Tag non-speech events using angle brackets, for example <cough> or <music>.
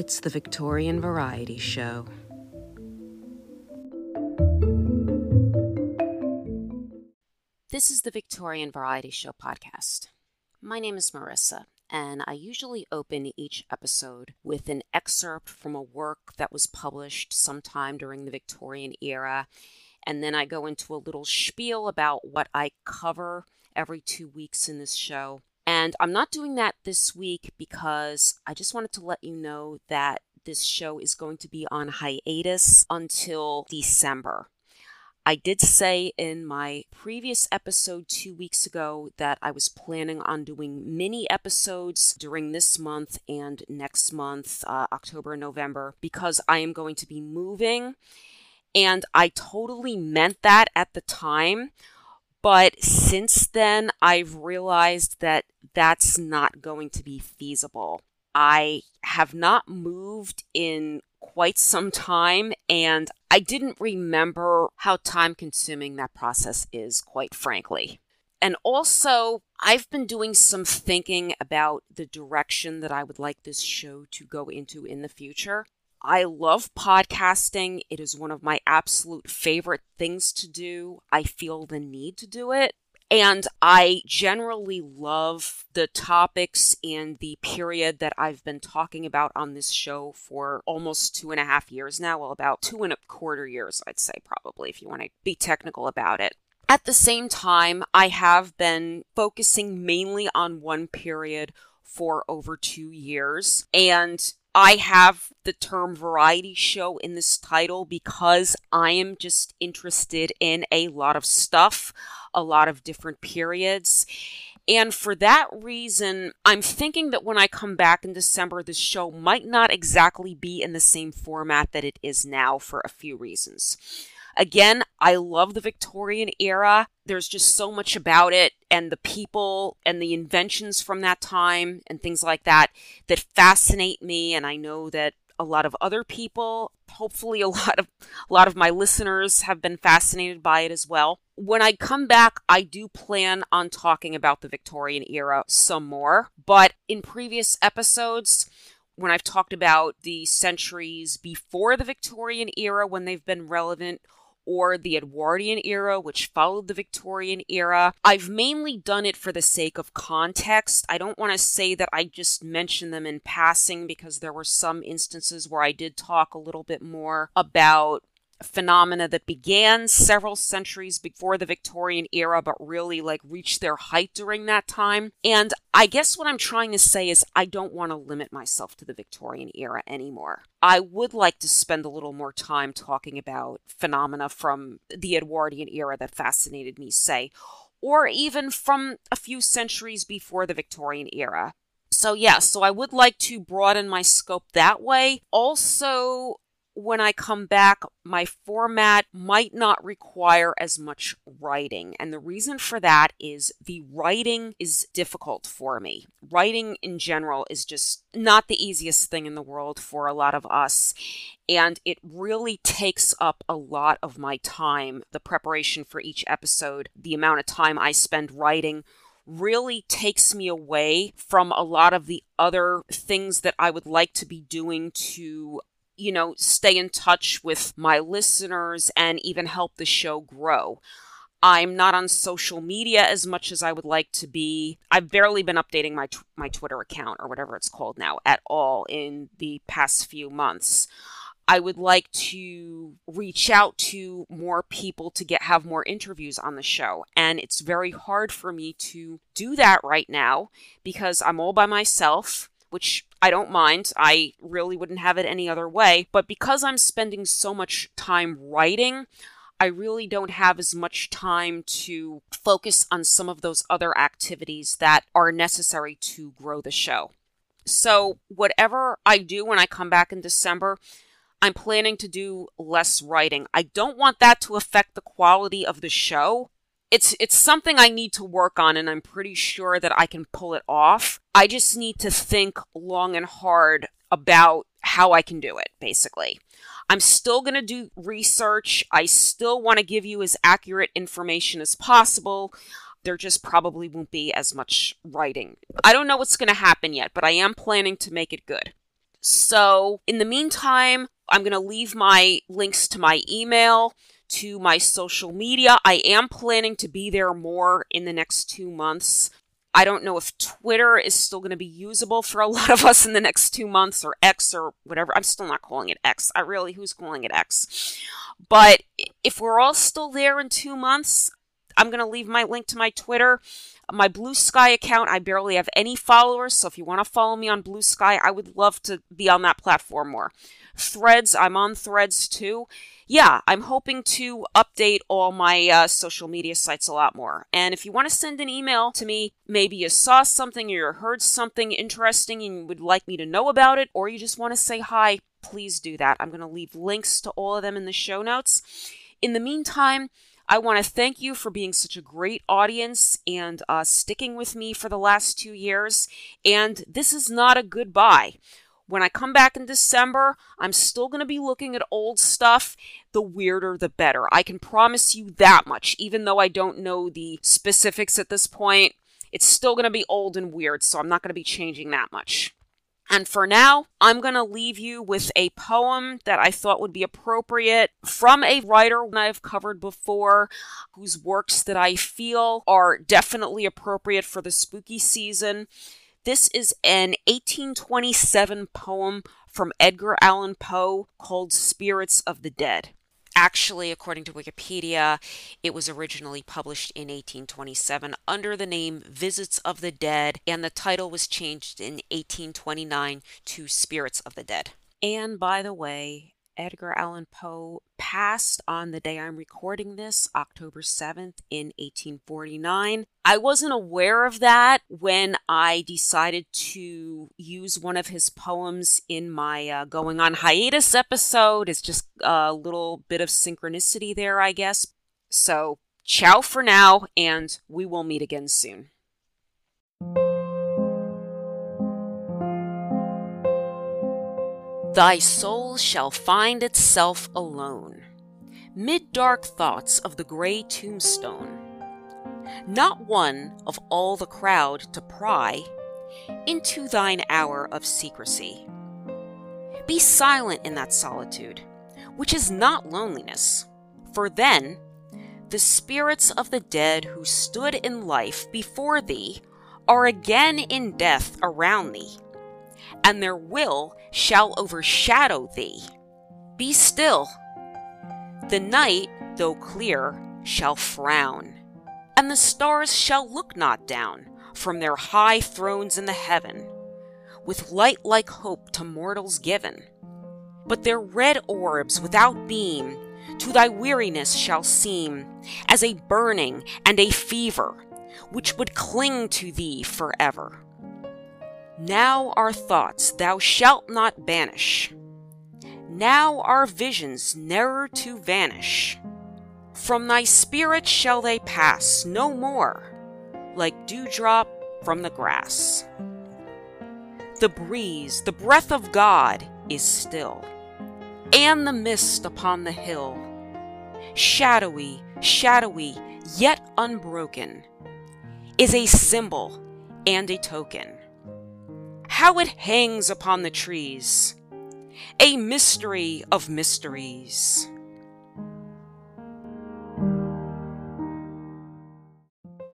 It's the Victorian Variety Show. This is the Victorian Variety Show podcast. My name is Marisa, and I usually open each episode with an excerpt from a work that was published sometime during the Victorian era, and then I go into a little spiel about what I cover every two weeks in this show. And I'm not doing that this week because I just wanted to let you know that this show is going to be on hiatus until December. I did say in my previous episode two weeks ago that I was planning on doing mini episodes during this month and next month, uh, October and November, because I am going to be moving. And I totally meant that at the time. But since then, I've realized that that's not going to be feasible. I have not moved in quite some time, and I didn't remember how time consuming that process is, quite frankly. And also, I've been doing some thinking about the direction that I would like this show to go into in the future. I love podcasting. It is one of my absolute favorite things to do. I feel the need to do it. And I generally love the topics and the period that I've been talking about on this show for almost two and a half years now. Well, about two and a quarter years, I'd say, probably, if you want to be technical about it. At the same time, I have been focusing mainly on one period for over two years. And I have the term variety show in this title because I am just interested in a lot of stuff, a lot of different periods. And for that reason, I'm thinking that when I come back in December, this show might not exactly be in the same format that it is now for a few reasons. Again, I love the Victorian era. There's just so much about it and the people and the inventions from that time and things like that that fascinate me and I know that a lot of other people, hopefully a <laughs> lot of a lot of my listeners have been fascinated by it as well. When I come back, I do plan on talking about the Victorian era some more, but in previous episodes when I've talked about the centuries before the Victorian era when they've been relevant or the Edwardian era, which followed the Victorian era. I've mainly done it for the sake of context. I don't want to say that I just mentioned them in passing because there were some instances where I did talk a little bit more about phenomena that began several centuries before the Victorian era, but really like reached their height during that time. And I guess what I'm trying to say is I don't want to limit myself to the Victorian era anymore. I would like to spend a little more time talking about phenomena from the Edwardian era that fascinated me, say, or even from a few centuries before the Victorian era. So, yeah, so I would like to broaden my scope that way. Also, when I come back, my format might not require as much writing. And the reason for that is the writing is difficult for me. Writing in general is just not the easiest thing in the world for a lot of us. And it really takes up a lot of my time. The preparation for each episode, the amount of time I spend writing really takes me away from a lot of the other things that I would like to be doing to you know, stay in touch with my listeners and even help the show grow. I'm not on social media as much as I would like to be. I've barely been updating my t- my Twitter account or whatever it's called now at all in the past few months. I would like to reach out to more people to get have more interviews on the show. And it's very hard for me to do that right now because I'm all by myself which I don't mind. I really wouldn't have it any other way. But because I'm spending so much time writing, I really don't have as much time to focus on some of those other activities that are necessary to grow the show. So, whatever I do when I come back in December, I'm planning to do less writing. I don't want that to affect the quality of the show it's it's something I need to work on and I'm pretty sure that I can pull it off. I just need to think long and hard about how I can do it basically. I'm still going to do research. I still want to give you as accurate information as possible. There just probably won't be as much writing. I don't know what's going to happen yet, but I am planning to make it good. So, in the meantime, I'm going to leave my links to my email, to my social media. I am planning to be there more in the next two months. I don't know if Twitter is still going to be usable for a <laughs> lot of us in the next two months or X or whatever. I'm still not calling it X. I really, who's calling it X? But if we're all still there in two months, I'm going to leave my link to my Twitter. My Bluesky account, I barely have any followers, so if you want to follow me on Bluesky, I would love to be on that platform more. Threads, I'm on Threads too yeah, I'm hoping to update all my uh, social media sites a lot more. And if you want to send an email to me, maybe you saw something or you heard something interesting and you would like me to know about it, or you just want to say hi, please do that. I'm going to leave links to all of them in the show notes. In the meantime, I want to thank you for being such a great audience and uh, sticking with me for the last two years. And this is not a goodbye. When I come back in December, I'm still going to be looking at old stuff. The weirder, the better. I can promise you that much, even though I don't know the specifics at this point. It's still going to be old and weird, so I'm not going to be changing that much. And for now, I'm going to leave you with a poem that I thought would be appropriate from a writer I've covered before, whose works that I feel are definitely appropriate for the spooky season. This is an 1827 poem from Edgar Allan Poe called Spirits of the Dead. Actually, according to Wikipedia, it was originally published in 1827 under the name Visits of the Dead, and the title was changed in 1829 to Spirits of the Dead. And by the way, Edgar Allan Poe passed on the day I'm recording this, October 7th, in 1849. I wasn't aware of that when I decided to use one of his poems in my uh, Going on Hiatus episode. It's just a little bit of synchronicity there, I guess. So, ciao for now, and we will meet again soon. Thy soul shall find itself alone, mid dark thoughts of the gray tombstone. Not one of all the crowd to pry into thine hour of secrecy. Be silent in that solitude, which is not loneliness, for then the spirits of the dead who stood in life before thee are again in death around thee and their will shall overshadow thee. Be still. The night, though clear, shall frown, and the stars shall look not down from their high thrones in the heaven, with light like hope to mortals given. But their red orbs without beam to thy weariness shall seem as a burning and a fever, which would cling to thee forever. Now our thoughts thou shalt not banish. Now our visions ne'er to vanish. From thy spirit shall they pass no more, like dewdrop from the grass. The breeze, the breath of God, is still, and the mist upon the hill, shadowy, shadowy, yet unbroken, is a symbol and a token how it hangs upon the trees, a mystery of mysteries.